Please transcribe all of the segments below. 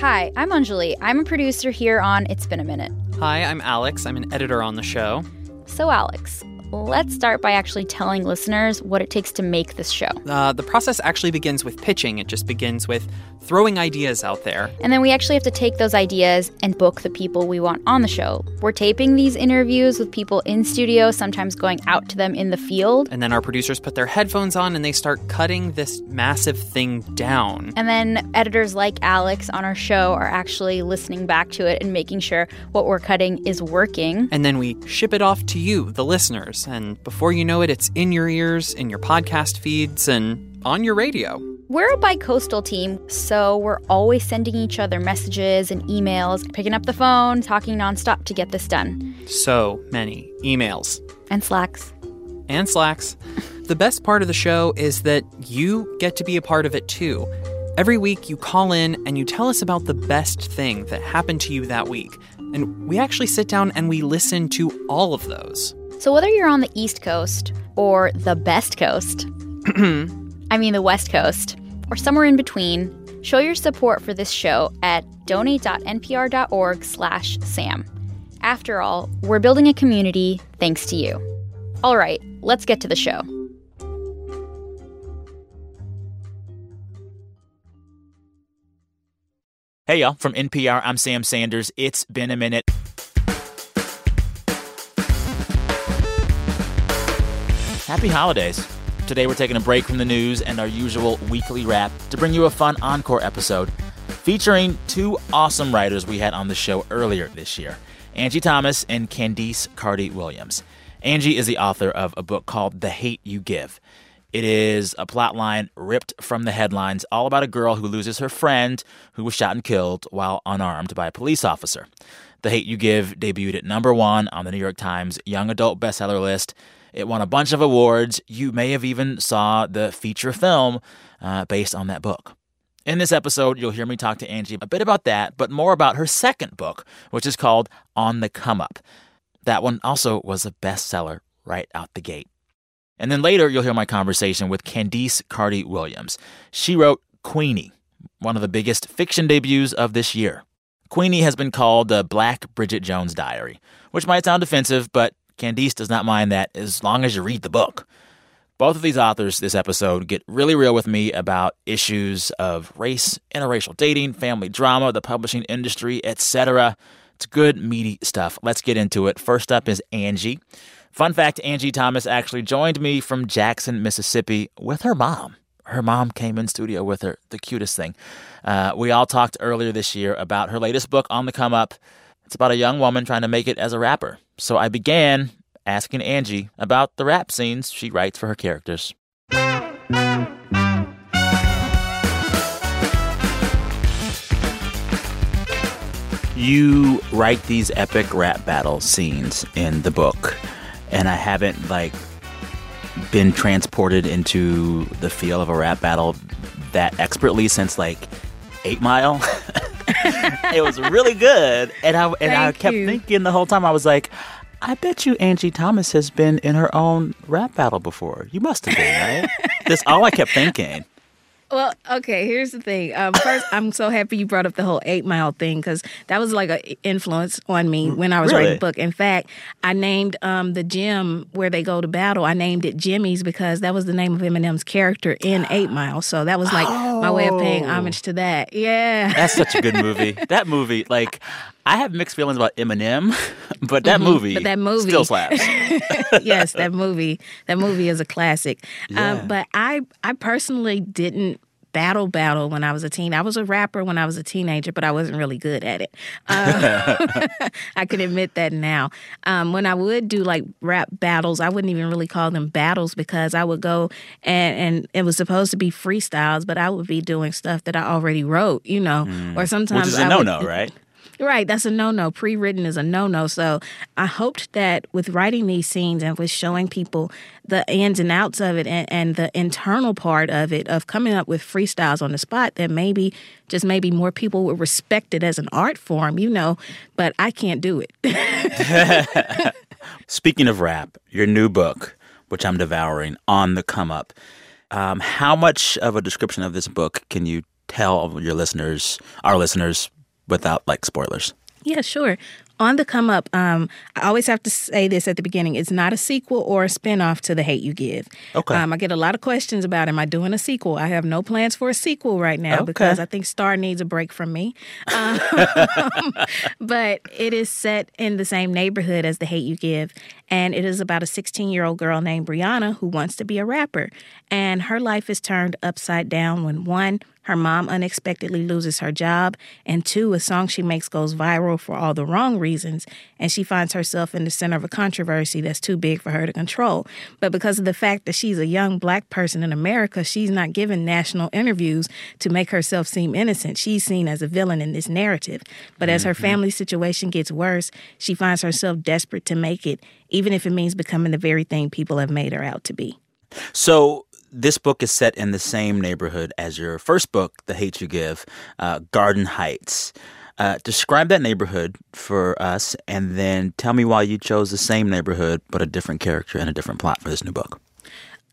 Hi, I'm Anjali. I'm a producer here on It's Been a Minute. Hi, I'm Alex. I'm an editor on the show. So, Alex, let's start by actually telling listeners what it takes to make this show. Uh, the process actually begins with pitching, it just begins with throwing ideas out there. And then we actually have to take those ideas and book the people we want on the show. We're taping these interviews with people in studio, sometimes going out to them in the field. And then our producers put their headphones on and they start cutting this massive thing down. And then editors like Alex on our show are actually listening back to it and making sure what we're cutting is working. And then we ship it off to you, the listeners. And before you know it, it's in your ears, in your podcast feeds, and on your radio. We're a bi-coastal team, so we're always sending each other messages and emails, picking up the phone, talking nonstop to get this done. So many emails. And slacks. And slacks. the best part of the show is that you get to be a part of it too. Every week, you call in and you tell us about the best thing that happened to you that week. And we actually sit down and we listen to all of those. So, whether you're on the East Coast or the best coast, I mean the West Coast, or somewhere in between, show your support for this show at donate.npr.org slash sam. After all, we're building a community thanks to you. All right, let's get to the show. Hey, y'all. From NPR, I'm Sam Sanders. It's been a minute. Happy holidays. Today, we're taking a break from the news and our usual weekly wrap to bring you a fun encore episode featuring two awesome writers we had on the show earlier this year Angie Thomas and Candice Carty Williams. Angie is the author of a book called The Hate You Give. It is a plotline ripped from the headlines, all about a girl who loses her friend who was shot and killed while unarmed by a police officer. The Hate You Give debuted at number one on the New York Times Young Adult Bestseller list. It won a bunch of awards. You may have even saw the feature film uh, based on that book. In this episode, you'll hear me talk to Angie a bit about that, but more about her second book, which is called On the Come Up. That one also was a bestseller right out the gate. And then later, you'll hear my conversation with Candice Carty Williams. She wrote Queenie, one of the biggest fiction debuts of this year. Queenie has been called the Black Bridget Jones Diary, which might sound offensive, but Candice does not mind that as long as you read the book. Both of these authors this episode get really real with me about issues of race, interracial dating, family drama, the publishing industry, etc. It's good, meaty stuff. Let's get into it. First up is Angie. Fun fact Angie Thomas actually joined me from Jackson, Mississippi with her mom. Her mom came in studio with her, the cutest thing. Uh, we all talked earlier this year about her latest book on the come up. It's about a young woman trying to make it as a rapper. So I began asking Angie about the rap scenes she writes for her characters. You write these epic rap battle scenes in the book, and I haven't like been transported into the feel of a rap battle that expertly since like Eight Mile. it was really good, and I and I kept you. thinking the whole time I was like, I bet you Angie Thomas has been in her own rap battle before. You must have been, right? That's all I kept thinking. Well, okay. Here's the thing. Um, first, I'm so happy you brought up the whole Eight Mile thing because that was like an influence on me when I was Really? writing the book. In fact, I named um, the gym where they go to battle. I named it Jimmy's because that was the name of Eminem's character in Eight Mile. So that was like my way of paying Oh. homage to that. Yeah. That's such a good movie. that movie, like, I have mixed feelings about Eminem, but that movie, Mm-hmm. But that movie still slaps. yes, that movie. That movie is a classic. Yeah. Um, but I, I personally didn't battle battle when I was a teen. I was a rapper when I was a teenager, but I wasn't really good at it. Um, I can admit that now. Um, when I would do like rap battles, I wouldn't even really call them battles because I would go and and it was supposed to be freestyles, but I would be doing stuff that I already wrote, you know, or sometimes Mm. Which is a no no, right? Right, that's a no no. Pre written is a no no. So I hoped that with writing these scenes and with showing people the ins and outs of it and, and the internal part of it, of coming up with freestyles on the spot, that maybe, just maybe more people would respect it as an art form, you know, but I can't do it. Speaking of rap, your new book, which I'm devouring, on the come up. Um, how much of a description of this book can you tell your listeners, our listeners, without like spoilers? Yeah, sure. On the come up, um, I always have to say this at the beginning. It's not a sequel or a spinoff to The Hate You Give. Okay. Um, I get a lot of questions about am I doing a sequel? I have no plans for a sequel right now Okay. because I think Star needs a break from me. Um, but it is set in the same neighborhood as The Hate You Give. And it is about a 16 year old girl named Brianna who wants to be a rapper. And her life is turned upside down when one, her mom unexpectedly loses her job, and two, a song she makes goes viral for all the wrong reasons, and she finds herself in the center of a controversy that's too big for her to control. But because of the fact that she's a young black person in America, she's not given national interviews to make herself seem innocent. She's seen as a villain in this narrative. But as her mm-hmm. family situation gets worse, she finds herself desperate to make it, even if it means becoming the very thing people have made her out to be. So this book is set in the same neighborhood as your first book, The Hate You Give, uh, Garden Heights. Uh, describe that neighborhood for us, and then tell me why you chose the same neighborhood but a different character and a different plot for this new book.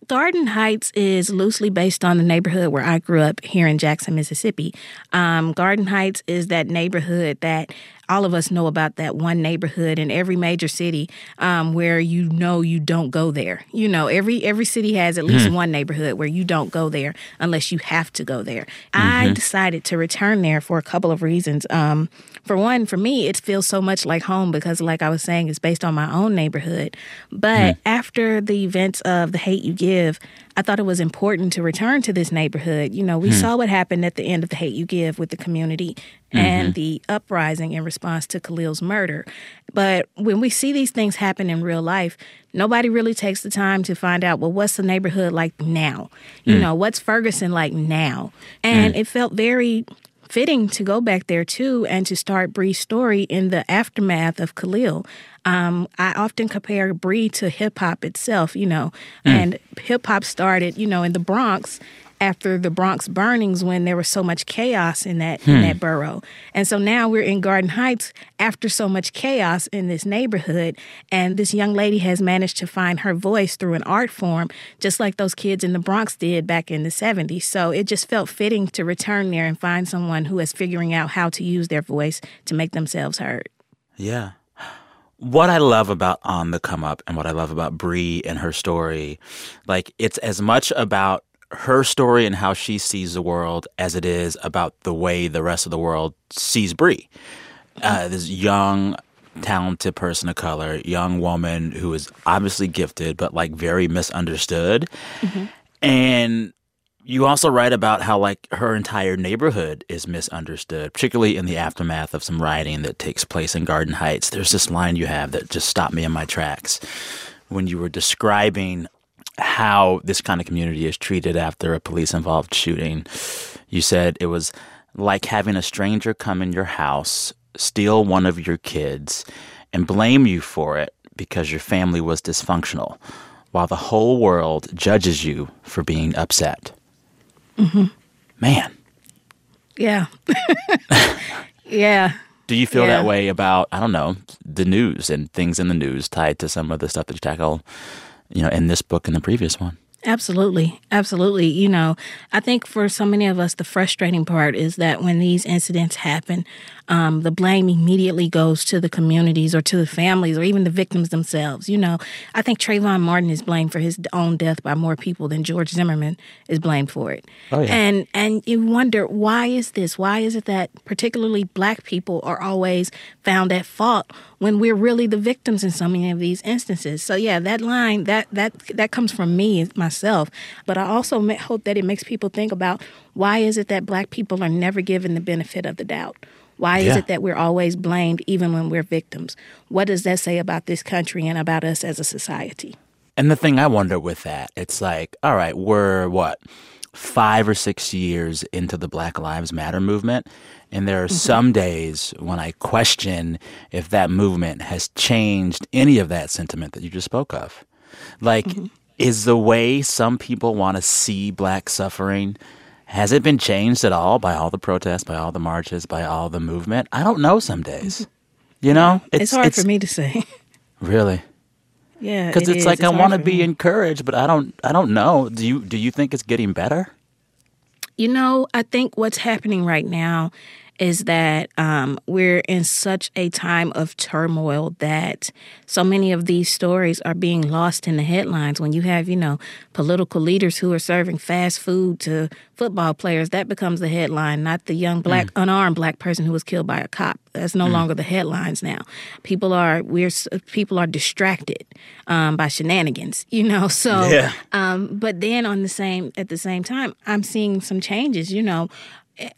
Garden Heights is loosely based on the neighborhood where I grew up here in Jackson, Mississippi. Um, Garden Heights is that neighborhood that all of us know about that one neighborhood in every major city um, where you know you don't go there. You know, every every city has at least one neighborhood where you don't go there unless you have to go there. I decided to return there for a couple of reasons. Um, for one, for me, it feels so much like home because, like I was saying, it's based on my own neighborhood. But after the events of the hate you give, I thought it was important to return to this neighborhood. You know, we hmm. saw what happened at the end of the hate you give with the community and mm-hmm. the uprising in response to Khalil's murder. But when we see these things happen in real life, nobody really takes the time to find out, well, what's the neighborhood like now? You hmm. know, what's Ferguson like now? And hmm. it felt very fitting to go back there too and to start Bree's story in the aftermath of Khalil. Um, I often compare Bree to hip hop itself, you know, and hip hop started, you know, in the Bronx after the Bronx burnings when there was so much chaos in that in hmm. that borough. And so now we're in Garden Heights after so much chaos in this neighborhood and this young lady has managed to find her voice through an art form just like those kids in the Bronx did back in the 70s. So it just felt fitting to return there and find someone who is figuring out how to use their voice to make themselves heard. Yeah. What I love about On the Come Up and what I love about Bree and her story, like it's as much about her story and how she sees the world as it is about the way the rest of the world sees Bree. Uh, this young, talented person of color, young woman who is obviously gifted but like very misunderstood. And you also write about how like her entire neighborhood is misunderstood, particularly in the aftermath of some rioting that takes place in Garden Heights. There's this line you have that just stopped me in my tracks when you were describing how this kind of community is treated after a police involved shooting. You said it was like having a stranger come in your house, steal one of your kids, and blame you for it because your family was dysfunctional, while the whole world judges you for being upset. Mm-hmm. Man, Yeah. yeah. do you feel Yeah. that way about I don't know the news and things in the news tied to some of the stuff that you tackle, you know, in this book and the previous one? Absolutely. Absolutely. You know, I think for so many of us, the frustrating part is that when these incidents happen, um, the blame immediately goes to the communities or to the families or even the victims themselves. You know, I think Trayvon Martin is blamed for his own death by more people than George Zimmerman is blamed for it. Oh, yeah. And and you wonder why is this? Why is it that particularly black people are always found at fault when we're really the victims in so many of these instances? So yeah, that line that that that comes from me myself, but I also hope that it makes people think about why is it that black people are never given the benefit of the doubt? Why is Yeah. it that we're always blamed even when we're victims? What does that say about this country and about us as a society? And the thing I wonder with that, it's like, all right, we're what, five or six years into the Black Lives Matter movement. And there are mm-hmm. some days when I question if that movement has changed any of that sentiment that you just spoke of. Like, mm-hmm. is the way some people want to see black suffering, has it been changed at all by all the protests, by all the marches, by all the movement? I don't know some days. Mm-hmm. You know? It's, hard for me to say. Really? Yeah, because it it's is. like I want to be encouraged, but I don't. I don't know. Do you? Do you think it's getting better? You know, I think what's happening right now is that um, we're in such a time of turmoil that so many of these stories are being lost in the headlines. When you have, you know, political leaders who are serving fast food to football players, that becomes the headline, not the young black, mm. unarmed black person who was killed by a cop. That's no mm. longer the headlines now. People are we're people are distracted um, by shenanigans, you know. So, yeah. um, but then on the same at the same time, I'm seeing some changes. You know,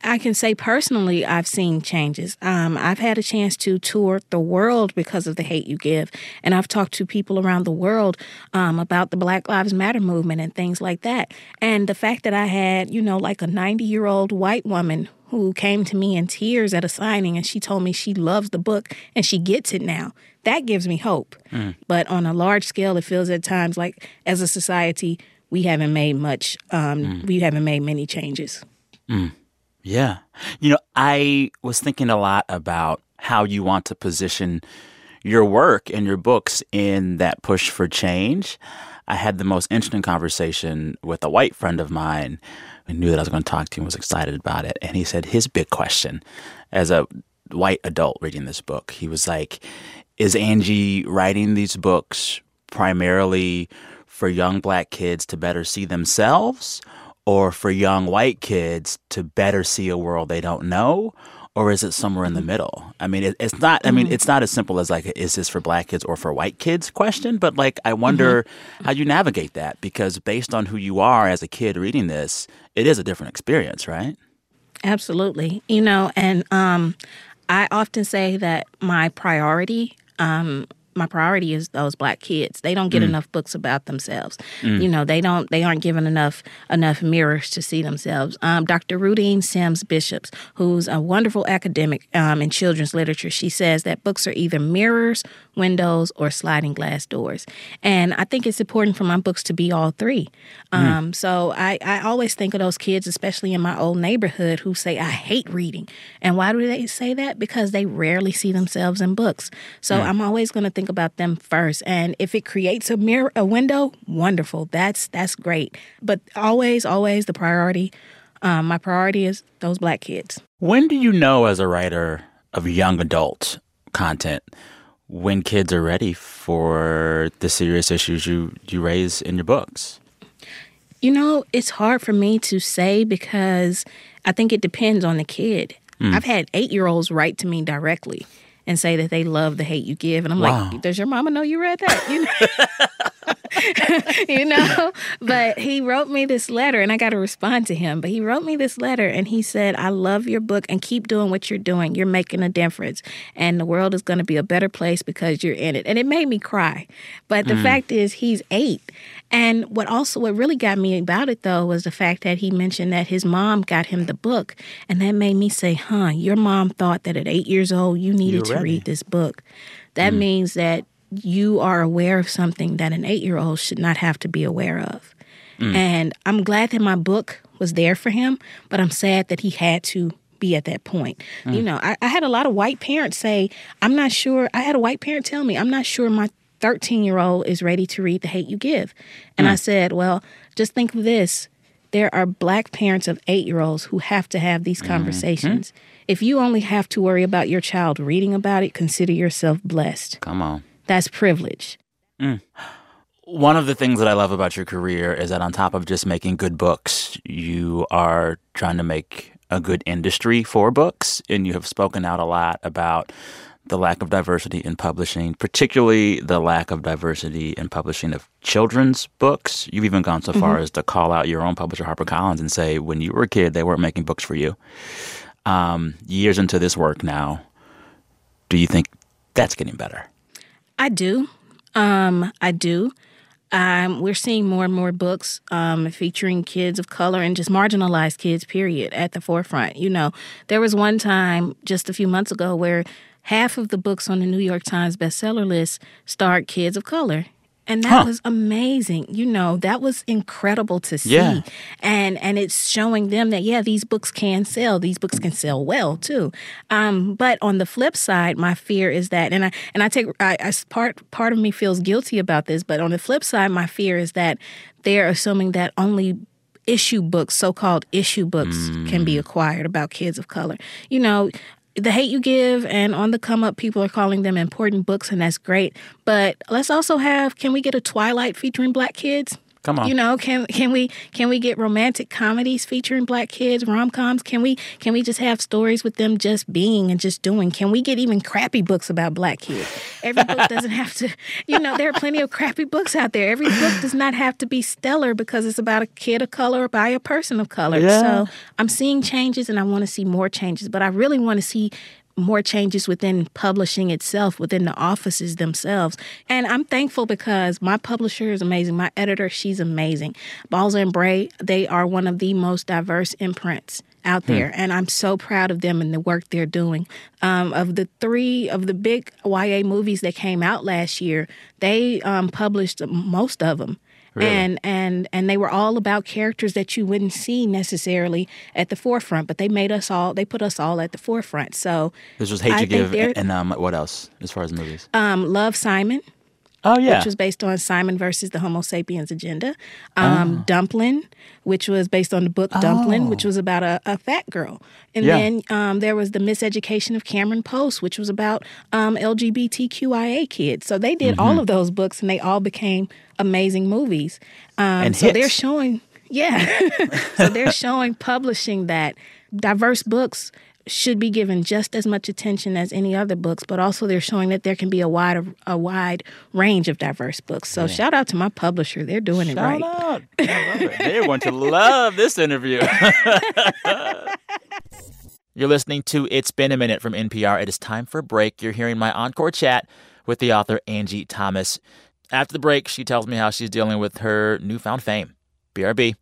I can say personally, I've seen changes. Um, I've had a chance to tour the world because of the hate you give, and I've talked to people around the world um, about the Black Lives Matter movement and things like that. And the fact that I had, you know, like a 90 year old white woman who came to me in tears at a signing and she told me she loves the book and she gets it now. That gives me hope. Mm. But on a large scale, it feels at times like as a society, we haven't made much, um, mm. we haven't made many changes. Mm. Yeah. You know, I was thinking a lot about how you want to position your work and your books in that push for change. I had the most interesting conversation with a white friend of mine who knew that I was going to talk to him was excited about it. And he said his big question as a white adult reading this book, he was like, Is Angie writing these books primarily for young black kids to better see themselves? Or for young white kids to better see a world they don't know or is it somewhere in the mm-hmm. middle i mean it, it's not i mean mm-hmm. it's not as simple as like is this for black kids or for white kids question but like i wonder mm-hmm. how you navigate that because based on who you are as a kid reading this it is a different experience right absolutely you know and um i often say that my priority um my priority is those black kids. They don't get mm. enough books about themselves. Mm. You know, they don't they aren't given enough enough mirrors to see themselves. Um, Dr. Rudine Sims Bishops, who's a wonderful academic um, in children's literature, she says that books are either mirrors, windows, or sliding glass doors. And I think it's important for my books to be all three. Mm. Um, so I, I always think of those kids, especially in my old neighborhood, who say, I hate reading. And why do they say that? Because they rarely see themselves in books. So I'm always going to think think about them first. And if it creates a mirror, a window, wonderful. That's that's great. But always, always the priority. Um, my priority is those black kids. When do you know, as a writer of young adult content, when kids are ready for the serious issues you you raise in your books? You know, it's hard for me to say because I think it depends on the kid. Mm. I've had eight year olds write to me directly and say that they love the hate you give. And I'm wow. like, does your mama know you read that? You know? you know? But he wrote me this letter and I got to respond to him. But he wrote me this letter and he said, I love your book and keep doing what you're doing. You're making a difference. And the world is going to be a better place because you're in it. And it made me cry. But the mm. fact is, he's eight. And what also what really got me about it though was the fact that he mentioned that his mom got him the book, and that made me say, "Huh, your mom thought that at 8 years old you needed to read this book." That mm. means that you are aware of something that an 8-year-old should not have to be aware of. Mm. And I'm glad that my book was there for him, but I'm sad that he had to be at that point. Mm. You know, I, I, had a lot of white parents say, I'm not sure. I had a white parent tell me, I'm not sure my 13 year old is ready to read The Hate You Give. And mm. I said, well, just think of this. There are black parents of eight year olds who have to have these mm-hmm. conversations. Mm-hmm. If you only have to worry about your child reading about it, consider yourself blessed. Come on. That's privilege. Mm. One of the things that I love about your career is that on top of just making good books, you are trying to make a good industry for books. And you have spoken out a lot about the lack of diversity in publishing, particularly the lack of diversity in publishing of children's books. You've even gone so mm-hmm. far as to call out your own publisher, HarperCollins, and say when you were a kid, they weren't making books for you. Um, years into this work now, do you think that's getting better? I do. Um, I do. Um, we're seeing more and more books um, featuring kids of color and just marginalized kids, period, at the forefront. You know, there was one time just a few months ago where half of the books on the New York Times bestseller list starred kids of color. And that huh. was amazing. You know, that was incredible to see. Yeah. And and it's showing them that yeah, these books can sell. These books can sell well too. Um, but on the flip side, my fear is that and I and I take I, I part part of me feels guilty about this, but on the flip side, my fear is that they're assuming that only issue books, so called issue books, mm. can be acquired about kids of color. You know, the hate you give and on the come up people are calling them important books and that's great. But let's also have can we get a twilight featuring black kids Come on. You know, can can we can we get romantic comedies featuring black kids, rom coms? Can we can we just have stories with them just being and just doing? Can we get even crappy books about black kids? Every book doesn't have to, you know, there are plenty of crappy books out there. Every book does not have to be stellar because it's about a kid of color or by a person of color. Yeah. So I'm seeing changes and I want to see more changes, but I really want to see more changes within publishing itself, within the offices themselves. And I'm thankful because my publisher is amazing. My editor, she's amazing. Balzer and Bray, they are one of the most diverse imprints out hmm. there, hmm. and I'm so proud of them and the work they're doing. Um, of the three of the big YA movies that came out last year, they um, published most of them. Really? And and and they were all about characters that you wouldn't see necessarily at the forefront, but they made us all they put us all at the forefront. So this was Hate I You Give and um, what else as far as movies? Um, Love Simon. Oh yeah, which was based on Simon versus the Homo sapiens agenda. Um, oh. Dumpling, which was based on the book oh. Dumpling, which was about a, a fat girl. And yeah. then um, there was the Miseducation of Cameron Post, which was about um, LGBTQIA kids. So they did mm-hmm. all of those books, and they all became amazing movies. Um, and so hits. they're showing, yeah. so they're showing publishing that diverse books should be given just as much attention as any other books, but also they're showing that there can be a wide a wide range of diverse books. So yeah. shout out to my publisher; they're doing shout it right. Out. It. They're going to love this interview. You're listening to It's Been a Minute from NPR. It is time for a break. You're hearing my encore chat with the author Angie Thomas. After the break, she tells me how she's dealing with her newfound fame. BRB.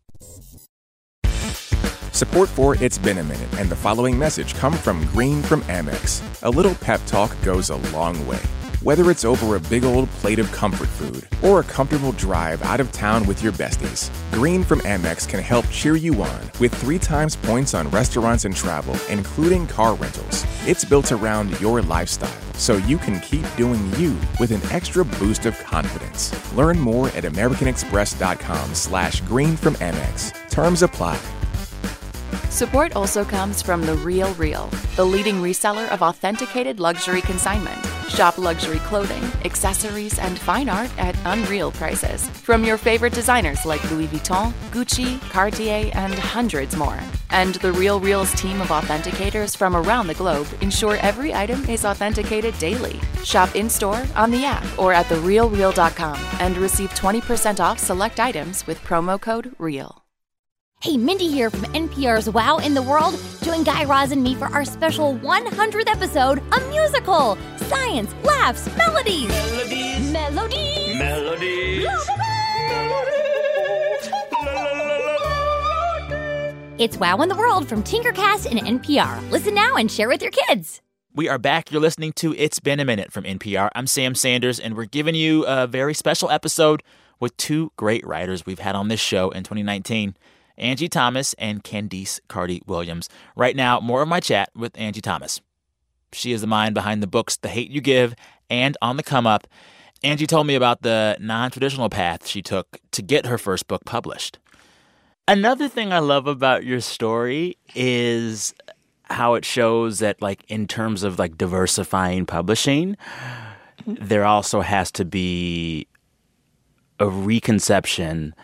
Support for It's Been a Minute and the following message come from Green from Amex. A little pep talk goes a long way. Whether it's over a big old plate of comfort food or a comfortable drive out of town with your besties, Green from Amex can help cheer you on with three times points on restaurants and travel, including car rentals. It's built around your lifestyle, so you can keep doing you with an extra boost of confidence. Learn more at americanexpress.com slash green from Amex. Terms apply. Support also comes from The Real Real, the leading reseller of authenticated luxury consignment. Shop luxury clothing, accessories, and fine art at unreal prices from your favorite designers like Louis Vuitton, Gucci, Cartier, and hundreds more. And The Real Real's team of authenticators from around the globe ensure every item is authenticated daily. Shop in store, on the app, or at therealreal.com and receive 20% off select items with promo code REAL. Hey, Mindy here from NPR's Wow in the World. Join Guy Raz and me for our special 100th episode, a musical. Science, laughs, melodies. Melodies. Melodies. Melodies. It's Wow in the World from Tinkercast and NPR. Listen now and share with your kids. We are back. You're listening to It's Been a Minute from NPR. I'm Sam Sanders, and we're giving you a very special episode with two great writers we've had on this show in 2019. Angie Thomas and Candice Carty Williams. Right now, more of my chat with Angie Thomas. She is the mind behind the books The Hate You Give and On the Come Up. Angie told me about the non traditional path she took to get her first book published. Another thing I love about your story is how it shows that, like, in terms of like diversifying publishing, there also has to be a reconception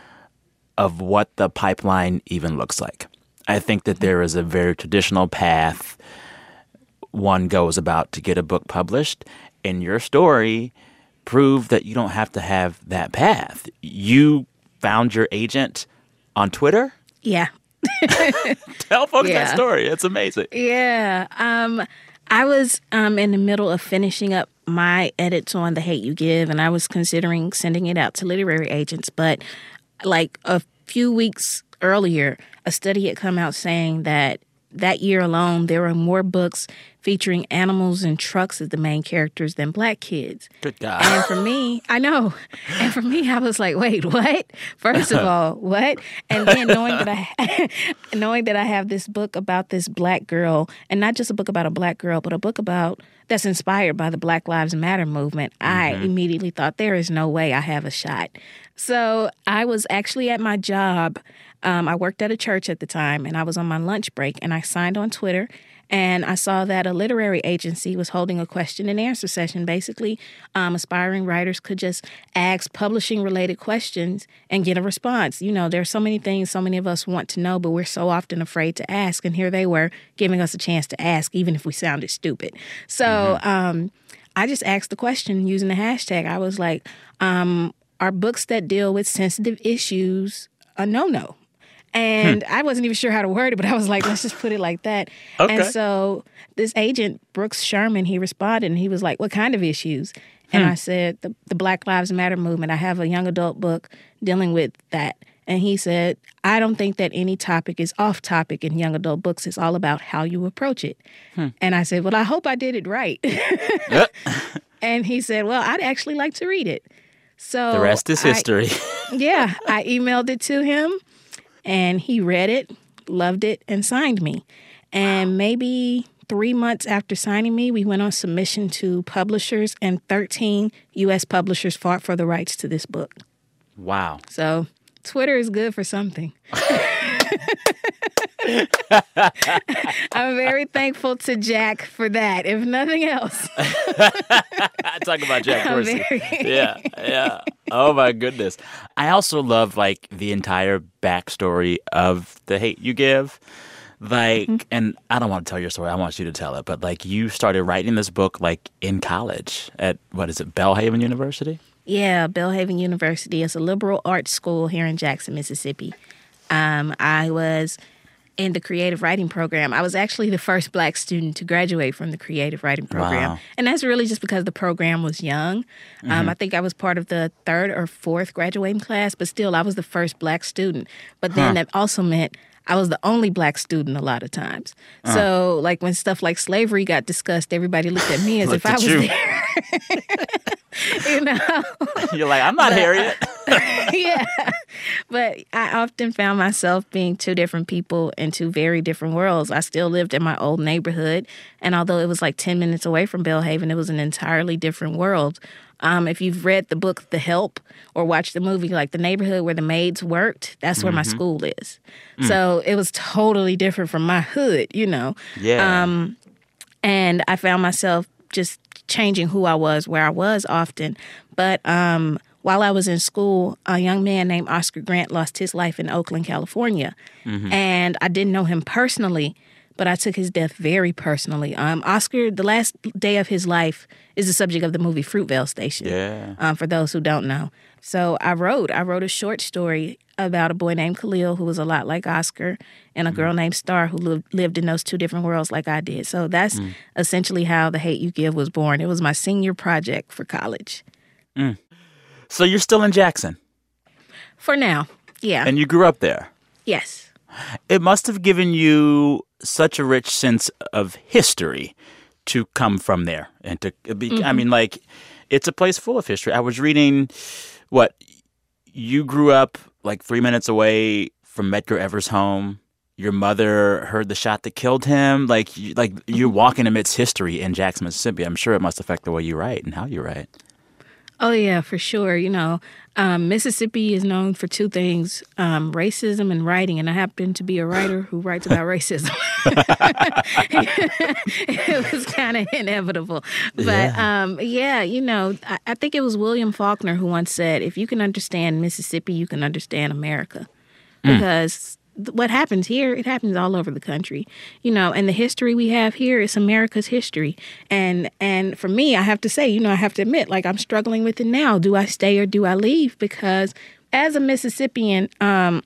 of what the pipeline even looks like. I think that there is a very traditional path one goes about to get a book published, and your story proved that you don't have to have that path. You found your agent on Twitter? Yeah. Tell folks yeah. that story. It's amazing. Yeah. Um, I was um, in the middle of finishing up my edits on The Hate You Give, and I was considering sending it out to literary agents, but like a few weeks earlier, a study had come out saying that that year alone, there were more books featuring animals and trucks as the main characters than black kids. Good God. And for me, I know. And for me, I was like, wait, what? First of all, what? And then knowing that I knowing that I have this book about this black girl, and not just a book about a black girl, but a book about that's inspired by the Black Lives Matter movement, mm-hmm. I immediately thought there is no way I have a shot. So I was actually at my job um, I worked at a church at the time and I was on my lunch break and I signed on Twitter and I saw that a literary agency was holding a question and answer session. Basically, um, aspiring writers could just ask publishing related questions and get a response. You know, there's so many things so many of us want to know, but we're so often afraid to ask. And here they were giving us a chance to ask, even if we sounded stupid. So um, I just asked the question using the hashtag. I was like, um, are books that deal with sensitive issues a no no? Hmm. And I wasn't even sure how to word it, but I was like, let's just put it like that. Okay. And so this agent, Brooks Sherman, he responded and he was like, What kind of issues? And hmm. I said, the, the Black Lives Matter movement. I have a young adult book dealing with that. And he said, I don't think that any topic is off topic in young adult books. It's all about how you approach it. Hmm. And I said, Well, I hope I did it right. and he said, Well, I'd actually like to read it. So The rest is I- history. yeah, I emailed it to him and he read it, loved it, and signed me. And maybe three months after signing me, we went on submission to publishers, and 13 U.S. publishers fought for the rights to this book. wow. So Twitter is good for something. I'm very thankful to Jack for that, if nothing else. Talk about Jack Dorsey. very- yeah, yeah. Oh my goodness. I also love like the entire backstory of the hate you give. Like, Mm-hmm. and I don't want to tell your story. I want you to tell it. But like, you started writing this book like in college at what is it, Belhaven University? Yeah, Belhaven University is a liberal arts school here in Jackson, Mississippi. Um, I was in the creative writing program. I was actually the first black student to graduate from the creative writing program. Wow. And that's really just because the program was young. Um, I think I was part of the third or fourth graduating class, but still, I was the first black student. But then that also meant I was the only black student a lot of times. So, like when stuff like slavery got discussed, everybody looked at me as if I was you. there. you know? You're like, I'm not Harriet. yeah. But I often found myself being two different people in two very different worlds. I still lived in my old neighborhood, and although it was like 10 minutes away from Belhaven, it was an entirely different world. Um, if you've read the book The Help or watched the movie, like the neighborhood where the maids worked, that's where my school is. So it was totally different from my hood, you know. Yeah. Um, and I found myself just changing who I was, where I was often. But um, while I was in school, a young man named Oscar Grant lost his life in Oakland, California, and I didn't know him personally. But I took his death very personally. Um, Oscar, the last day of his life, is the subject of the movie Fruitvale Station. Yeah. Um, for those who don't know, so I wrote. I wrote a short story about a boy named Khalil who was a lot like Oscar, and a girl named Star who lived, lived in those two different worlds like I did. So that's essentially how the Hate You Give was born. It was my senior project for college. so you're still in Jackson For now, yeah, and you grew up there. yes, It must have given you such a rich sense of history to come from there and to be, I mm-hmm. mean like it's a place full of history. I was reading what you grew up like 3 minutes away from Medgar Evers' home. Your mother heard the shot that killed him. Like, mm-hmm. you, like you're walking amidst history in Jackson, Mississippi. I'm sure it must affect the way you write and how you write. Oh yeah, for sure. You know, um, Mississippi is known for two things: um, racism and writing. And I happen to be a writer who writes about racism. it was kind of inevitable, but yeah. Um, yeah, you know, I, I think it was William Faulkner who once said, "If you can understand Mississippi, you can understand America," because what happens here, it happens all over the country, you know. And the history we have here is America's history. And and for me, I have to say, you know, I have to admit, like I'm struggling with it now. Do I stay or do I leave? Because as a Mississippian, um,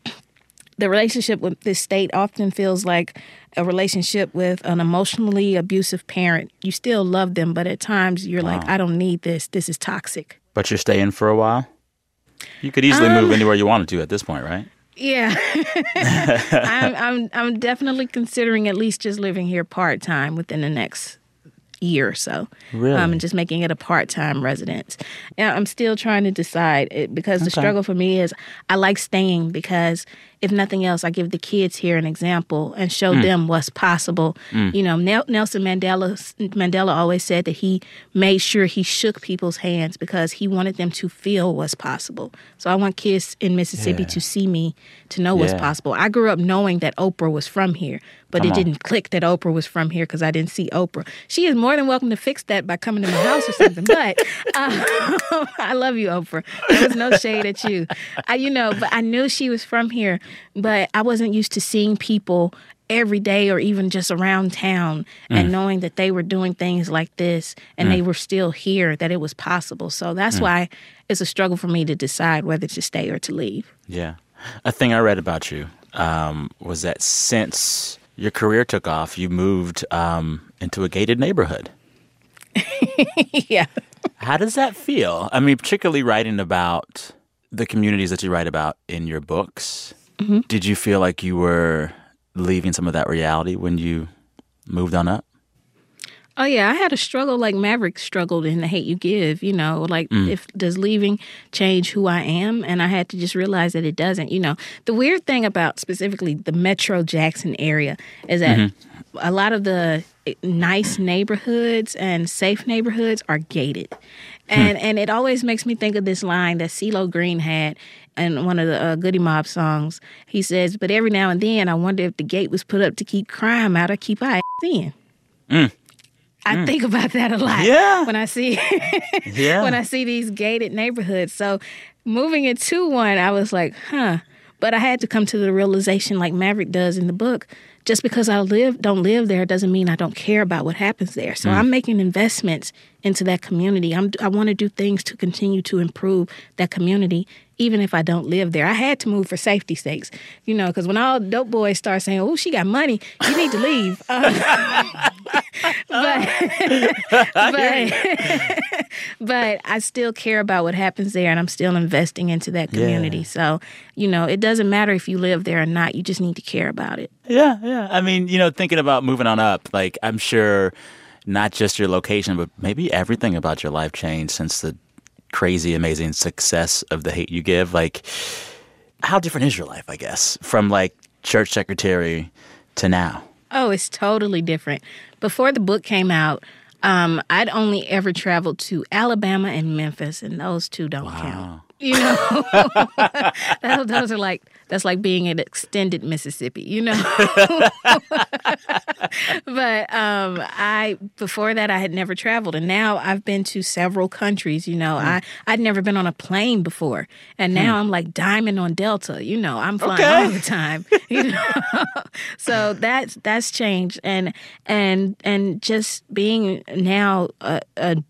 the relationship with this state often feels like a relationship with an emotionally abusive parent. You still love them, but at times you're like, I don't need this. This is toxic. But you're staying for a while? You could easily move anywhere you wanted to at this point, right? Yeah, I'm, I'm I'm definitely considering at least just living here part time within the next year or so. Really? Um, and just making it a part time residence. Yeah, I'm still trying to decide it because the struggle for me is I like staying because if nothing else, I give the kids here an example and show them what's possible. You know, Nelson Mandela Mandela always said that he made sure he shook people's hands because he wanted them to feel what's possible. So I want kids in Mississippi Yeah. to see me, to know what's possible. I grew up knowing that Oprah was from here, but Come it on. didn't click that Oprah was from here because I didn't see Oprah. She is more than welcome to fix that by coming to my house or something. But uh, I love you, Oprah. There was no shade at you. I, you know, but I knew she was from here, but I wasn't used to seeing people every day or even just around town and knowing that they were doing things like this and they were still here that it was possible so that's why it's a struggle for me to decide whether to stay or to leave Yeah. A thing I read about you um, was that since your career took off, you moved um, into a gated neighborhood. yeah How does that feel? I mean, particularly writing about the communities that you write about in your books. Mm-hmm. Did you feel like you were leaving some of that reality when you moved on up? Oh yeah, I had a struggle like Maverick struggled in the hate you give, you know, like mm. if does leaving change who I am and I had to just realize that it doesn't, you know. The weird thing about specifically the Metro Jackson area is that mm-hmm. a lot of the eh, nice neighborhoods and safe neighborhoods are gated. Hmm. And and it always makes me think of this line that CeeLo Green had in one of the uh, Goodie Mob songs. He says, "But every now and then, I wonder if the gate was put up to keep crime out or keep our ass in." Mm. I mm. think about that a lot. Yeah. When I see Yeah. when I see these gated neighborhoods. So moving into one, I was like, huh. But I had to come to the realization, like Maverick does in the book, just because I live don't live there doesn't mean I don't care about what happens there. So mm. I'm making investments into that community. I'm I want to do things to continue to improve that community, even if I don't live there. I had to move for safety sakes, you know, because when all dope boys start saying, "Oh, she got money," you need to leave. Uh, but but, but I still care about what happens there and I'm still investing into that community. Yeah. So, you know, it doesn't matter if you live there or not. You just need to care about it. Yeah, yeah. I mean, you know, thinking about moving on up, like I'm sure not just your location, but maybe everything about your life changed since the crazy, amazing success of the hate you give. Like, how different is your life, I guess, from like church secretary to now? Oh, it's totally different. Before the book came out, um, I'd only ever traveled to Alabama and Memphis, and those two don't count. You know, those, those are like that's like being an extended Mississippi. You know, but um, I before that I had never traveled, and now I've been to several countries. You know, I I'd never been on a plane before, and now I'm like diamond on Delta. You know, I'm flying all the time. You know, so that's that's changed, and and and just being now a, a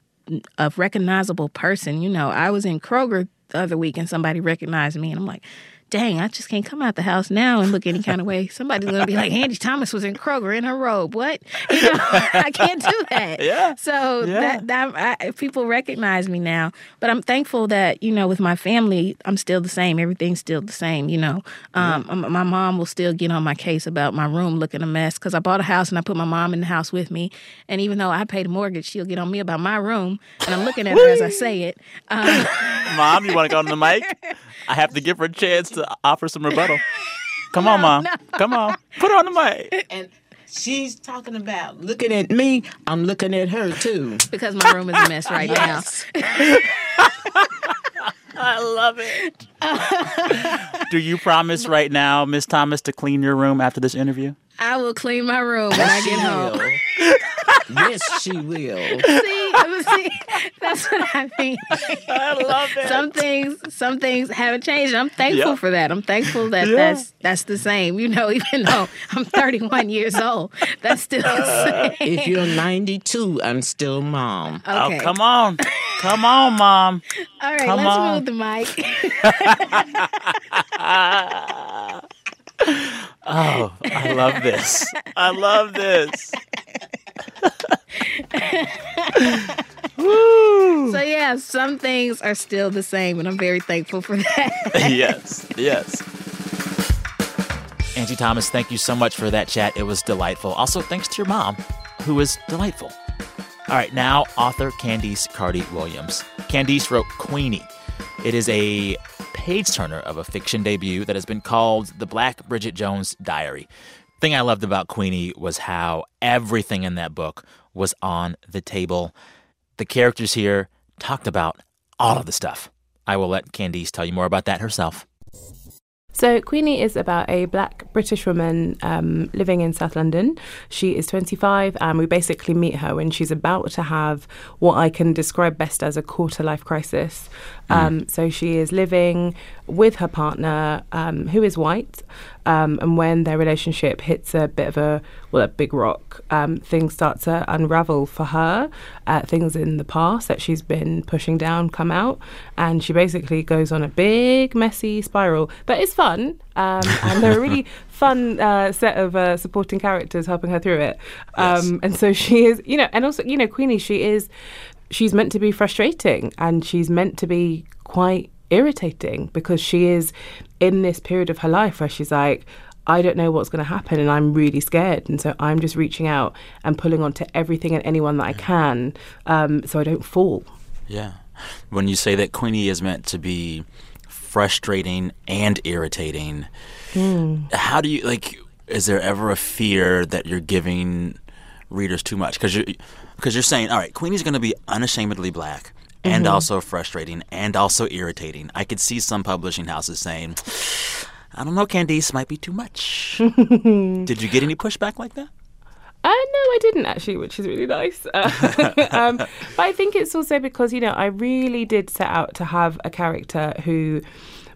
a recognizable person. You know, I was in Kroger the other week and somebody recognized me, and I'm like, dang, I just can't come out the house now and look any kind of way. Somebody's gonna be like, Angie Thomas was in Kroger in her robe. What? You know, I can't do that. Yeah. So Yeah. that that I, people recognize me now, but I'm thankful that you know with my family, I'm still the same. Everything's still the same. You know, um, m- my mom will still get on my case about my room looking a mess because I bought a house and I put my mom in the house with me, and even though I paid a mortgage, she'll get on me about my room, and I'm looking at her as I say it. Um, Mom, you want to go on the mic? I have to give her a chance to offer some rebuttal. Come on, Mom. Come on. Put her on the mic. And she's talking about looking at me. I'm looking at her too. because my room is a mess right now. I love it. Do you promise right now, Miss Thomas, to clean your room after this interview? I will clean my room when I get home. Will. yes, she will. see, see, that's what I mean. I love it. Some things, some things haven't changed. I'm thankful Yeah. for that. I'm thankful that Yeah. that's that's the same. You know, even though I'm 31 years old, that's still the uh, same. If you're 92, I'm still mom. Okay. Oh, come on. Come on, Mom. All right, come let's on. move the mic. Oh, I love this. I love this. So yeah, some things are still the same, and I'm very thankful for that. yes, yes. Angie Thomas, thank you so much for that chat. It was delightful. Also, thanks to your mom, who is delightful. All right, now author Candice Carty Williams. Candice wrote Queenie. It is a page turner of a fiction debut that has been called The Black Bridget Jones Diary. Thing I loved about Queenie was how everything in that book was on the table. The characters here talked about all of the stuff. I will let Candice tell you more about that herself. So, Queenie is about a black British woman um, living in South London. She is 25, and we basically meet her when she's about to have what I can describe best as a quarter life crisis. Um, so, she is living with her partner, um, who is white. Um, and when their relationship hits a bit of a well, a big rock, um, things start to unravel for her. Uh, things in the past that she's been pushing down come out, and she basically goes on a big, messy spiral. But it's fun, um, and they're a really fun uh, set of uh, supporting characters helping her through it. Um, And so she is, you know, and also, you know, Queenie, she is, she's meant to be frustrating, and she's meant to be quite irritating because she is in this period of her life where she's like, I don't know what's going to happen and I'm really scared. And so I'm just reaching out and pulling onto everything and anyone that I can um, so I don't fall. Yeah. When you say that Queenie is meant to be frustrating and irritating, how do you like? Is there ever a fear that you're giving readers too much? Because you're because you're saying, all right, Queenie's going to be unashamedly black. And also frustrating and also irritating. I could see some publishing houses saying, I don't know, Candice, might be too much. Did you get any pushback like that? Uh, no, I didn't actually, which is really nice. Uh, um, but I think it's also because, you know, I really did set out to have a character who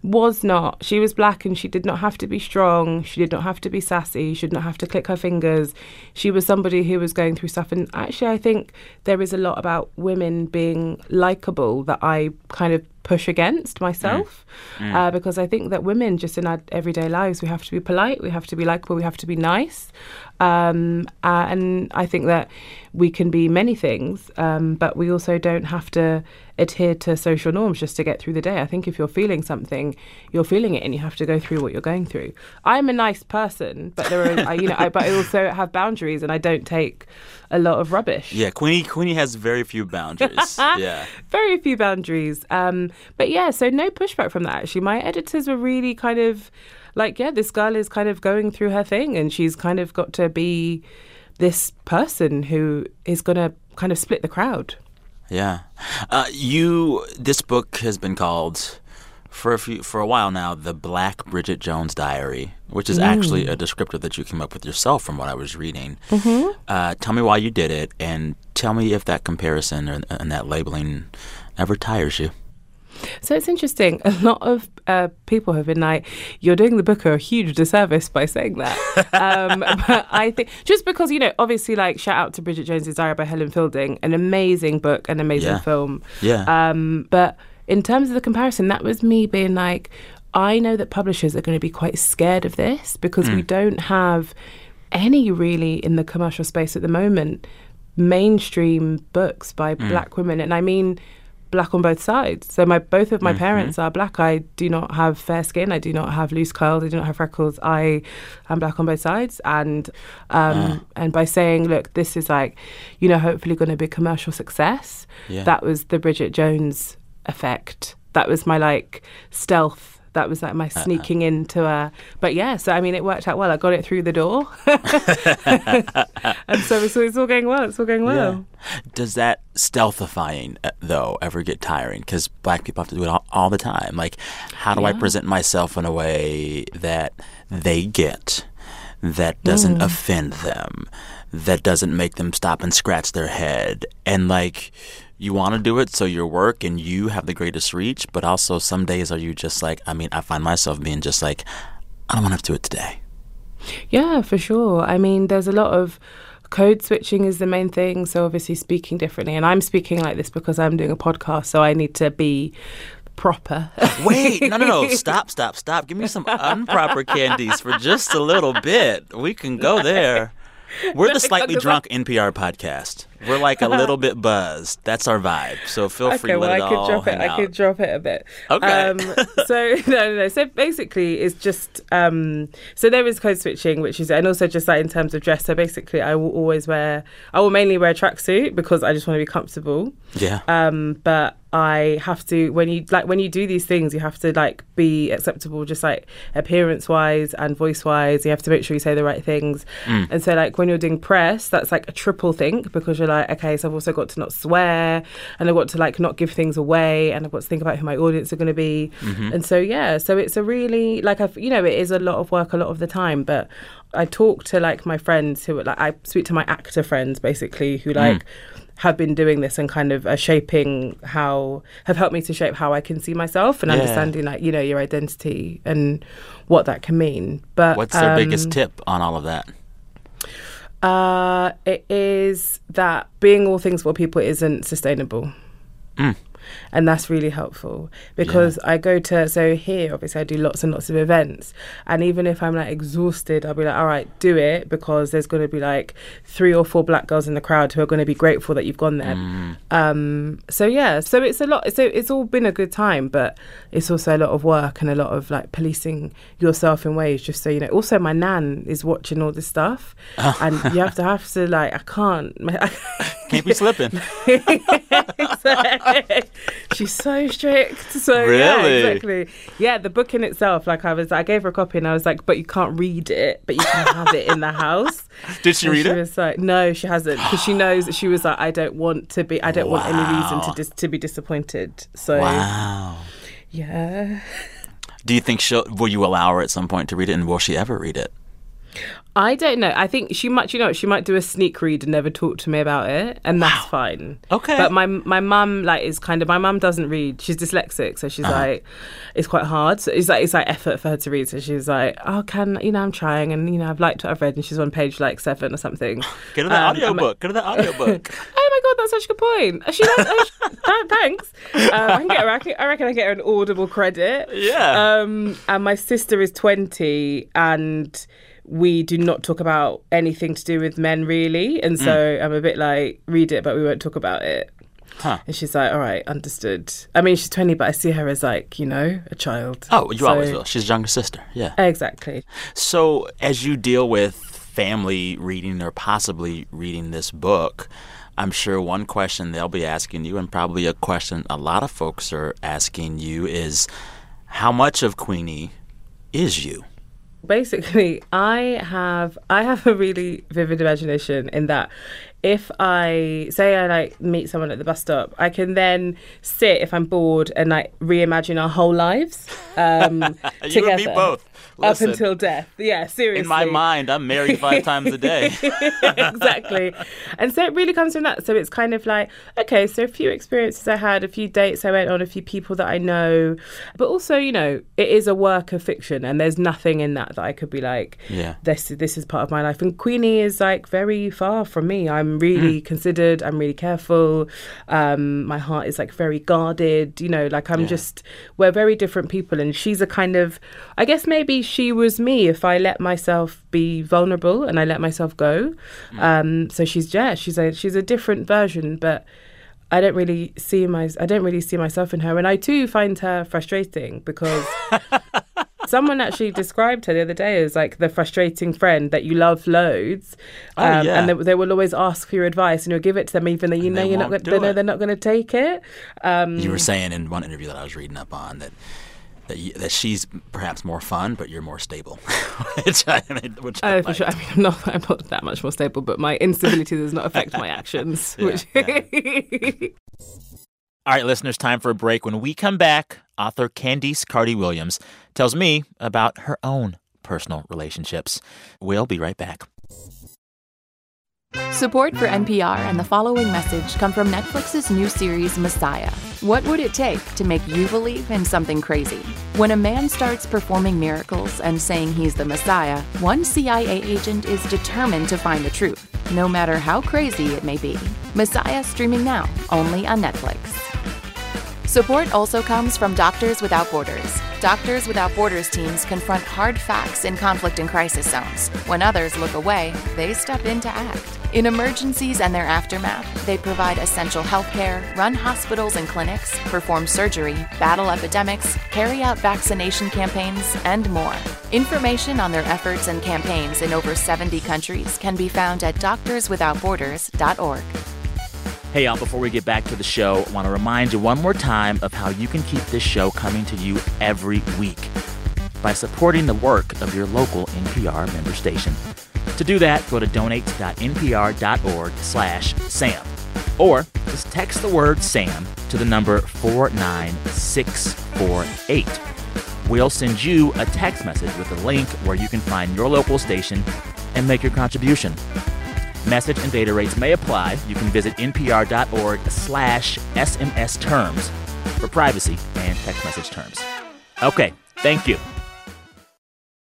was not, she was black and she did not have to be strong. She did not have to be sassy. She did not have to click her fingers. She was somebody who was going through stuff. And actually, I think there is a lot about women being likable that I kind of push against myself Uh, because I think that women, just in our everyday lives, we have to be polite, we have to be likable, we have to be nice. Um, uh, and I think that we can be many things, um, but we also don't have to adhere to social norms just to get through the day. I think if you're feeling something, you're feeling it, and you have to go through what you're going through. I'm a nice person, but there are, I, you know, I, but I also have boundaries, and I don't take a lot of rubbish Yeah, Queenie Queenie has very few boundaries. yeah. very few boundaries. Um, but yeah, so no pushback from that. Actually, my editors were really kind of like, yeah, this girl is kind of going through her thing, and she's kind of got to be this person who is going to kind of split the crowd. Yeah. Uh, you this book has been called for a few for a while now the Black Bridget Jones Diary, which is actually a descriptor that you came up with yourself from what I was reading. Mm-hmm. Uh, tell me why you did it, and tell me if that comparison and, and that labeling ever tires you. So it's interesting. A lot of uh, people have been like, "You're doing the book a huge disservice by saying that." um, but I think just because you know, obviously, like shout out to Bridget Jones's Diary by Helen Fielding, an amazing book, an amazing Yeah. film. Yeah. Um, but in terms of the comparison, that was me being like, I know that publishers are going to be quite scared of this because we don't have any really in the commercial space at the moment mainstream books by black women, and I mean black on both sides. So my both of my parents are black. I do not have fair skin. I do not have loose curls. I do not have freckles. I am black on both sides. And um, and by saying, look, this is like, you know, hopefully going to be a commercial success. Yeah. That was the Bridget Jones effect. That was my like stealth. That was like my sneaking into a. But yeah, so I mean, it worked out well. I got it through the door, and so it's, it's all going well. It's all going well. Does that stealthifying uh, though ever get tiring? Because black people have to do it all, all the time. Like, how do I present myself in a way that they get, that doesn't offend them, that doesn't make them stop and scratch their head, and like. You want to do it so your work and you have the greatest reach, but also some days are you just like, I mean, I find myself being just like, I don't want to have to do it today. Yeah, for sure. I mean, there's a lot of code switching is the main thing. So obviously speaking differently, and I'm speaking like this because I'm doing a podcast, so I need to be proper. Wait, no, no, no. Stop, stop, stop. Give me some improper Candice for just a little bit. We can go there. We're the slightly drunk NPR podcast. We're like a little bit buzzed. That's our vibe. So feel free okay, to well, let I it could all drop it. hang I could drop it a bit. Okay. Um, so no, no, no. So basically, it's just um, so there is code switching, which is, and also just like in terms of dress. So basically, I will always wear. I will mainly wear a tracksuit because I just want to be comfortable. Yeah. Um, but I have to when you like when you do these things, you have to like be acceptable, just like appearance wise and voice wise. You have to make sure you say the right things. Mm. And so like when you're doing press, that's like a triple think because you're like, okay, so I've also got to not swear, and I've got to like not give things away, and I've got to think about who my audience are going to be. Mhm. And so yeah, so it's a really like I've you know it is a lot of work a lot of the time, but I talk to like my friends who like I speak to my actor friends basically who like have been doing this and kind of are shaping how have helped me to shape how I can see myself and Yeah. understanding like you know your identity and what that can mean. But What's their biggest um, tip on all of that? Uh, it is that being all things for people isn't sustainable. Mm. And that's really helpful because I go to, so here, obviously, I do lots and lots of events. And even if I'm like exhausted, I'll be like, all right, do it because there's going to be like three or four black girls in the crowd who are going to be grateful that you've gone there. Um, so, yeah, so it's a lot, so it's all been a good time, but it's also a lot of work and a lot of like policing yourself in ways just so you know. Also, my nan is watching all this stuff and you have to have to like, I can't. My, Can't be slipping. She's so strict. So yeah, Really? exactly. Yeah, the book in itself, like I was, I gave her a copy and I was like, but you can't read it, but you can have it in the house. Did she And read she it? was like, no, she hasn't, because she knows that she was like, I don't want to be, I don't want any reason to dis- to be disappointed. So Wow. yeah. Do you think she'll? Will you allow her at some point to read it, and will she ever read it? I don't know. I think she might, you know, she might do a sneak read and never talk to me about it, and that's fine. Okay. But my my mum like is kind of my mum doesn't read. She's dyslexic, so she's Uh-huh. like, it's quite hard. So it's like it's like effort for her to read. So she's like, oh, can you know, I'm trying, and you know, I've liked what I've read, and she's on page like seven or something. Get her the Um, audio I'm book. Get her the audio book. Oh my god, that's such a good point. She does, oh, sh- th- thanks. Um, I can get her. I, can, I reckon I get her an audible credit. Yeah. Um, and my sister is twenty, and we do not talk about anything to do with men really. And so mm. I'm a bit like, read it, but we won't talk about it. Huh. And she's like, all right, understood. I mean, she's 20, but I see her as like, you know, a child. Oh, you So- always will. She's younger sister. Yeah. Exactly. So, as you deal with family reading or possibly reading this book, I'm sure one question they'll be asking you, and probably a question a lot of folks are asking you, is how much of Queenie is you? Basically i have i have a really vivid imagination in that if i say i like meet someone at the bus stop i can then sit if i'm bored and like reimagine our whole lives um You and me together both. up until death yeah seriously In my mind, I'm married five times a day. exactly. And so it really comes from that. So it's kind of like, okay, so a few experiences I had, a few dates I went on, a few people that I know. But also, you know, it is a work of fiction and there's nothing in that that I could be like, Yeah. this this is part of my life. And Queenie is like very far from me. I'm really considered, I'm really careful. Um, my heart is like very guarded, you know, like I'm Yeah. just we're very different people and she's a kind of I guess maybe she was me if I let myself be vulnerable and I let myself go. Um, so she's yeah, she's a she's a different version, but I don't really see my I don't really see myself in her, and I too find her frustrating because someone actually described her the other day as like the frustrating friend that you love loads, Oh, um, yeah. and they, they will always ask for your advice and you'll give it to them even though you And know you're not they do know it. they're not going to take it. Um, You were saying in one interview that I was reading up on that that, you, that she's perhaps more fun, but you're more stable. which I, which oh, I Oh, for liked. sure. I mean, I'm not, I'm not that much more stable, but my instability does not affect my actions. Yeah, which All right, listeners, time for a break. When we come back, author Candice Carty Williams tells me about her own personal relationships. We'll be right back. Support for NPR and the following message come from Netflix's new series Messiah. What would it take to make you believe in something crazy? When a man starts performing miracles and saying he's the Messiah, one CIA agent is determined to find the truth, no matter how crazy it may be. Messiah streaming now, only on Netflix. Support also comes from Doctors Without Borders. Doctors Without Borders teams confront hard facts in conflict and crisis zones. When others look away, they step in to act. In emergencies and their aftermath, they provide essential healthcare, run hospitals and clinics, perform surgery, battle epidemics, carry out vaccination campaigns, and more. Information on their efforts and campaigns in over 70 countries can be found at doctorswithoutborders.org. Hey, y'all, before we get back to the show, I want to remind you one more time of how you can keep this show coming to you every week by supporting the work of your local NPR member station. To do that, go to donate.npr.org slash SAM. Or just text the word SAM to the number 49648. We'll send you a text message with a link where you can find your local station and make your contribution. Message and data rates may apply. You can visit npr.org slash SMS terms for privacy and text message terms. Okay, thank you.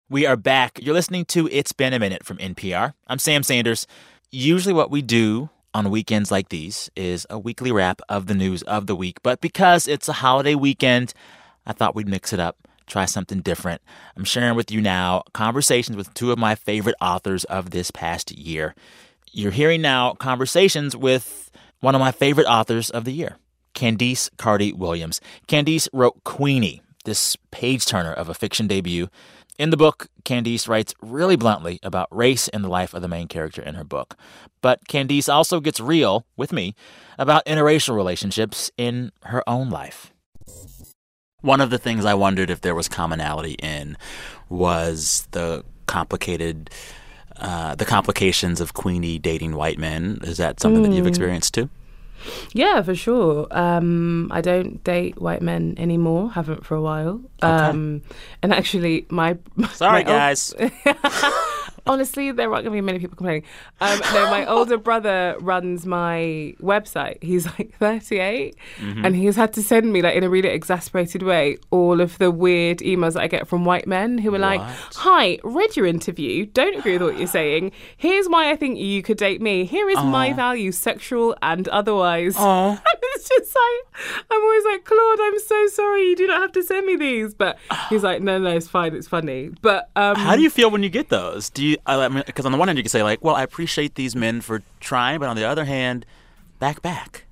We are back. You're listening to It's Been a Minute from NPR. I'm Sam Sanders. Usually, what we do on weekends like these is a weekly wrap of the news of the week. But because it's a holiday weekend, I thought we'd mix it up, try something different. I'm sharing with you now conversations with two of my favorite authors of this past year. You're hearing now conversations with one of my favorite authors of the year, Candice Carty Williams. Candice wrote Queenie, this page turner of a fiction debut. In the book, Candice writes really bluntly about race and the life of the main character in her book. But Candice also gets real with me about interracial relationships in her own life. One of the things I wondered if there was commonality in was the complicated uh, the complications of Queenie dating white men. Is that something mm. that you've Hmm. experienced too? Yeah, for sure. Um, I don't date white men anymore. Haven't for a while. Um, and actually, my Sorry, my guys. Honestly, there aren't going to be many people complaining. Um, no, my older brother runs my website. He's like 38, Mm-hmm. and he's had to send me, like, in a really exasperated way, all of the weird emails that I get from white men who are like, "Hi, read your interview. Don't agree with what you're saying. Here's why I think you could date me. Here is my value, sexual and otherwise." And it's just like I'm always like, Claude, I'm so sorry. You do not have to send me these. But he's like, No, no, it's fine. It's funny. But um, How do you feel when you get those? Do you? I mean, because on the one hand you can say like, "Well, I appreciate these men for trying," but on the other hand, back back.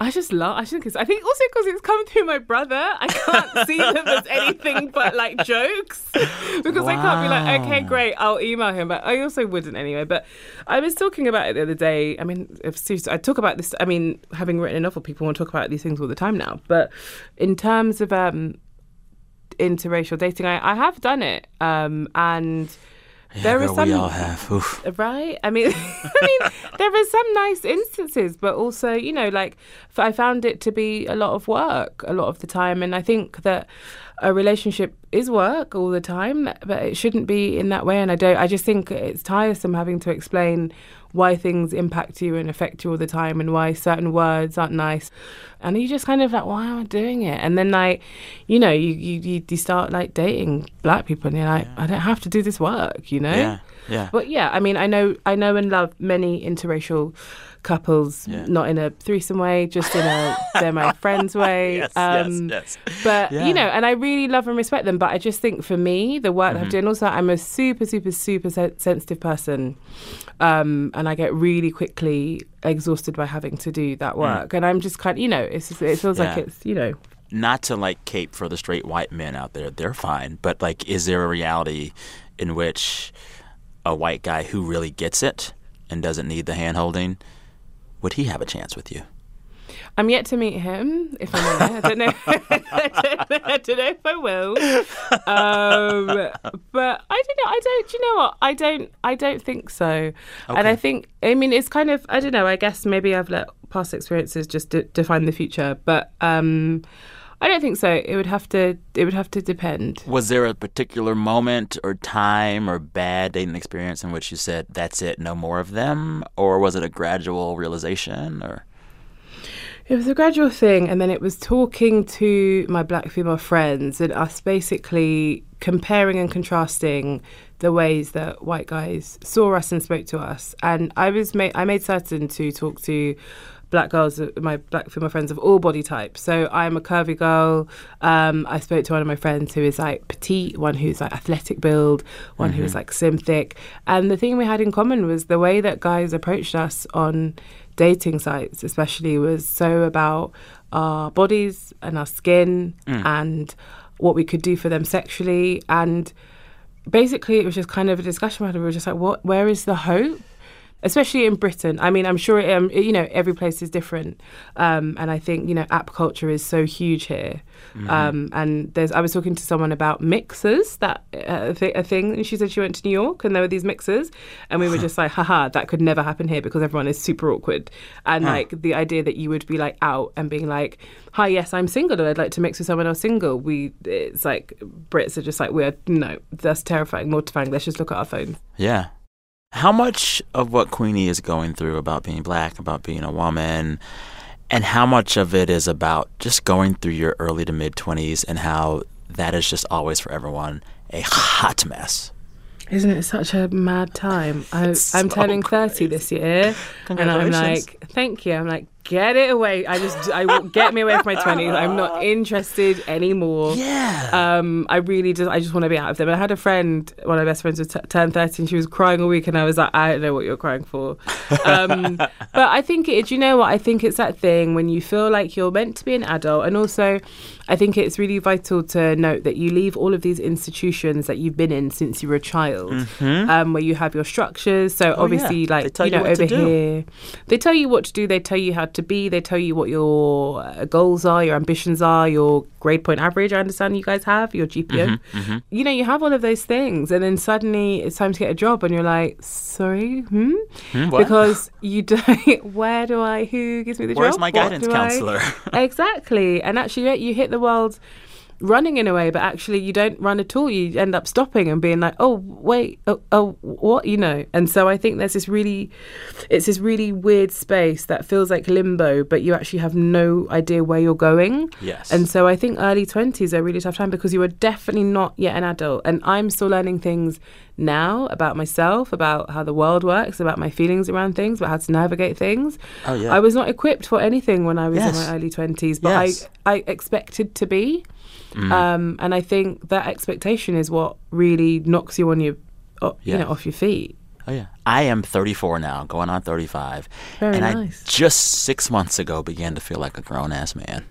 I just love. I think it's. I think also because it's come through my brother. I can't see them as anything but like jokes because I can't be like, okay, great, I'll email him. But I also wouldn't anyway. But I was talking about it the other day. I mean, if seriously, I talk about this. I mean, having written a novel, people want to talk about these things all the time now. But in terms of um, interracial dating, I, I have done it, um, and. There girl, are some we all have. Oof. right i mean i mean there are some nice instances but also you know like i found it to be a lot of work a lot of the time and i think that a relationship is work all the time but it shouldn't be in that way and i don't i just think it's tiresome having to explain why things impact you and affect you all the time and why certain words aren't nice. And you just kind of like why am i doing it? And then like you know you you, you, start like dating black people and you're like i don't have to do this work you know? Yeah, yeah. but yeah, I mean, I know, I know, and love many interracial couples, Yeah. not in a threesome way, just in a they're my friends way. Um, yes, yes. But Yeah. you know, and I really love and respect them. But I just think for me, the work Mm-hmm. I've done, also, I'm a super, super, super sen- sensitive person, um, and I get really quickly exhausted by having to do that work. And I'm just kind, of, you know, it's just, it feels like Mm. It's, you know, Not to like cape for the straight white men out there. They're fine. But like, is there a reality in which a white guy who really gets it and doesn't need the hand holding, would he have a chance with you? I'm yet to meet him. If I'm honest, I don't know. I, don't know I don't know if I will. Um, but I don't know. I don't. Do you know what? I don't. I don't think so. And I think. I mean, it's kind of. I don't know. I guess maybe I've let past experiences just de- define the future. But um, I don't think so. It would have to. It would have to depend. Was there a particular moment or time or bad dating experience in which you said, that's it, no more of them? Or was it a gradual realization? Or It was a gradual thing, and then it was talking to my black female friends and us basically comparing and contrasting the ways that white guys saw us and spoke to us. And I was made I made certain to talk to black girls, uh, my black female friends of all body types. So I'm a curvy girl. Um, I spoke to one of my friends who is like petite, one who's like athletic build, one who is like slim thick. And the thing we had in common was the way that guys approached us on dating sites, especially, was so about our bodies and our skin and what we could do for them sexually. And basically, it was just kind of a discussion about it. We were just like, what? Where is the hope? Especially in Britain. I mean, I'm sure um, you know every place is different, um, and I think you know app culture is so huge here. Mm-hmm. Um, and there's, I was talking to someone about mixers, that uh, th- a thing, and she said she went to New York and there were these mixers, and we were just like, haha, that could never happen here because everyone is super awkward, and like the idea that you would be like out and being like, hi, yes, I'm single and I'd like to mix with someone else single. We, it's like Brits are just like, we're no, that's terrifying, mortifying. Let's just look at our phones. Yeah. How much of what Queenie is going through about being black, about being a woman, and how much of it is about just going through your early to mid 20s and how that is just always for everyone a hot mess? Isn't it such a mad time? I, I'm so turning 30 this year. And I'm like, thank you. I'm like, get it away. I just, I will get me away from my 20s. I'm not interested anymore. Yeah. Um, I really just, I just want to be out of them. And I had a friend, one of my best friends, was t- turned 30 and she was crying all week. And I was like, I don't know what you're crying for. Um, but I think it, do you know what? I think it's that thing when you feel like you're meant to be an adult. And also, I think it's really vital to note that you leave all of these institutions that you've been in since you were a child, um, where you have your structures. So obviously, Mm-hmm. Oh, They like you you know, to over here, they tell you what to do. They tell you how to be. They tell you what your uh, goals are, your ambitions are, your grade point average. I understand you guys have your GPA. Mm-hmm, You know, you have all of those things, and then suddenly it's time to get a job, and you're like, sorry, hmm, Hmm, because you don't. Where do I? Who gives me the Where's job? my What guidance counselor? exactly. And actually, you hit the world running in a way, but actually, you don't run at all. You end up stopping and being like, oh, wait, oh, oh what, you know? And so I think there's this really, it's this really weird space that feels like limbo, but you actually have no idea where you're going. Yes. And so I think early 20s are a really tough time because you are definitely not yet an adult. And I'm still learning things now about myself, about how the world works, about my feelings around things, about how to navigate things. Oh, yeah. I was not equipped for anything when I was Yes. in my early 20s, but Yes. I, I expected to be. Mm. Um, and I think that expectation is what really knocks you on your, o- you know, off your feet. Oh yeah, I am 34 now, going on 35, Very and nice. I just six months ago began to feel like a grown ass man.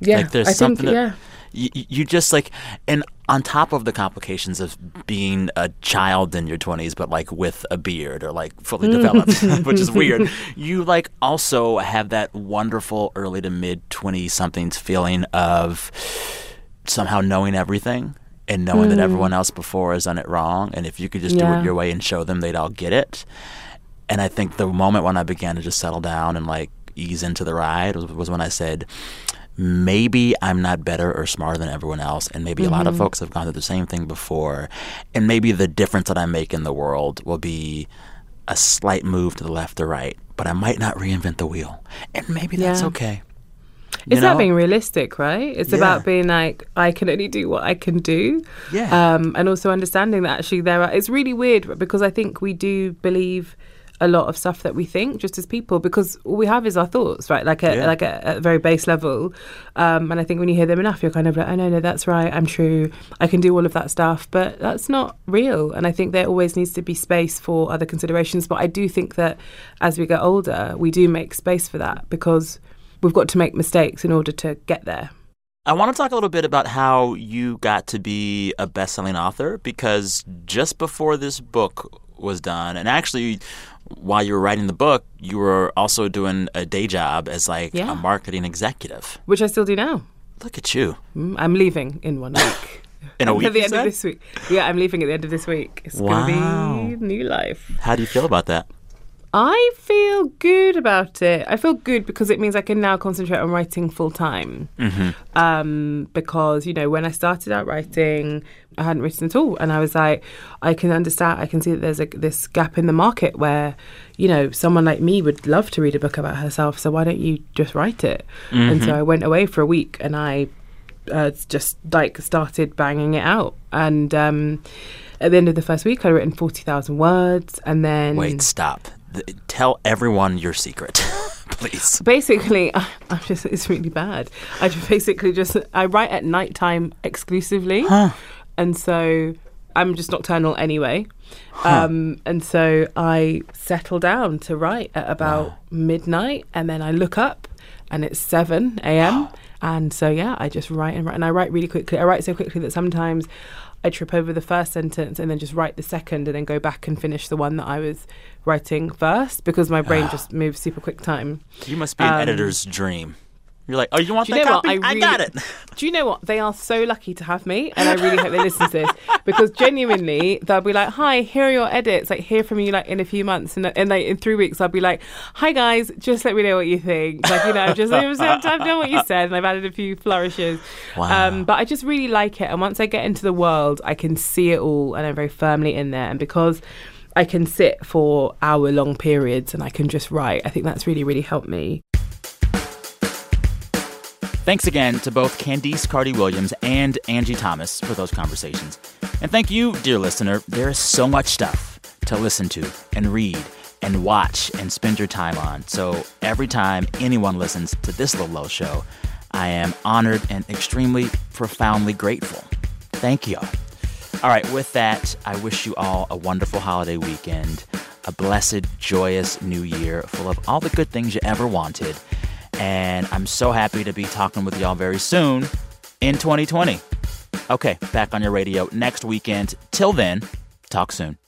Yeah, like there's I something. think, that- yeah. you, you just like, and on top of the complications of being a child in your 20s, but like with a beard or like fully developed, which is weird, you like also have that wonderful early to mid 20 somethings feeling of somehow knowing everything and knowing that everyone mm. else before has done it wrong. And if you could just do it your way and show them, they'd all get it. And I think the moment when I began to just settle down and like ease into the ride was, was when I said, maybe I'm not better or smarter than everyone else. And maybe a lot of mm-hmm. folks have gone through the same thing before. And maybe the difference that I make in the world will be a slight move to the left or right, but I might not reinvent the wheel. And maybe that's Yeah. okay. It's know? about being realistic, right? It's Yeah. about being like, I can only do what I can do. Yeah. Um, and also understanding that actually there are, it's really weird because I think we do believe a lot of stuff that we think just as people because all we have is our thoughts, right? Like a, Yeah. like a, at a very base level. Um, and I think when you hear them enough, you're kind of like, oh, no, no, that's right. I'm true. I can do all of that stuff. But that's not real. And I think there always needs to be space for other considerations. But I do think that as we get older, we do make space for that because we've got to make mistakes in order to get there. I want to talk a little bit about how you got to be a best-selling author because just before this book was done, and actually while you were writing the book, you were also doing a day job as like Yeah. a marketing executive. Which I still do now. Look at you. Mm, I'm leaving in one week. In a week, At the end said? of this week. Yeah, I'm leaving at the end of this week. It's Wow. going to be new life. How do you feel about that? I feel good about it. I feel good because it means I can now concentrate on writing full time. Um, because, you know, when I started out writing, I hadn't written at all. And I was like, I can understand, I can see that there's a, this gap in the market where, you know, someone like me would love to read a book about herself. So why don't you just write it? And so I went away for a week and I uh, just like started banging it out. And um, at the end of the first week, I'd written 40,000 words. And then. Wait, stop. Tell everyone your secret, please. basically I, I'm just it's really bad i just basically just i write at nighttime exclusively and so i'm just nocturnal anyway um, and so i settle down to write at about midnight and then i look up and it's 7 a.m. And so, yeah, I just write and write. And I write really quickly. I write so quickly that sometimes I trip over the first sentence and then just write the second and then go back and finish the one that I was writing first because my brain just moves super quick time. You must be an Um, editor's dream. You're like, oh, you want Do you that copy? I, I really, got it. Do you know what? They are so lucky to have me, and I really hope they listen to this because genuinely, they'll be like, "Hi, here are your edits. Like, hear from you like in a few months, and and like in three weeks, I'll be like, "Hi guys, just let me know what you think." Like, you know, just I've done what you said, and I've added a few flourishes. Wow. Um, but I just really like it, and once I get into the world, I can see it all, and I'm very firmly in there, and because. I can sit for hour long periods and I can just write. I think that's really, really helped me. Thanks again to both Candice Carty Williams and Angie Thomas for those conversations. And thank you, dear listener. There is so much stuff to listen to and read and watch and spend your time on. So every time anyone listens to this little low show, I am honored and extremely profoundly grateful. Thank you. All right, with that, I wish you all a wonderful holiday weekend, a blessed, joyous new year full of all the good things you ever wanted. And I'm so happy to be talking with y'all very soon in 2020. Okay, back on your radio next weekend. Till then, talk soon.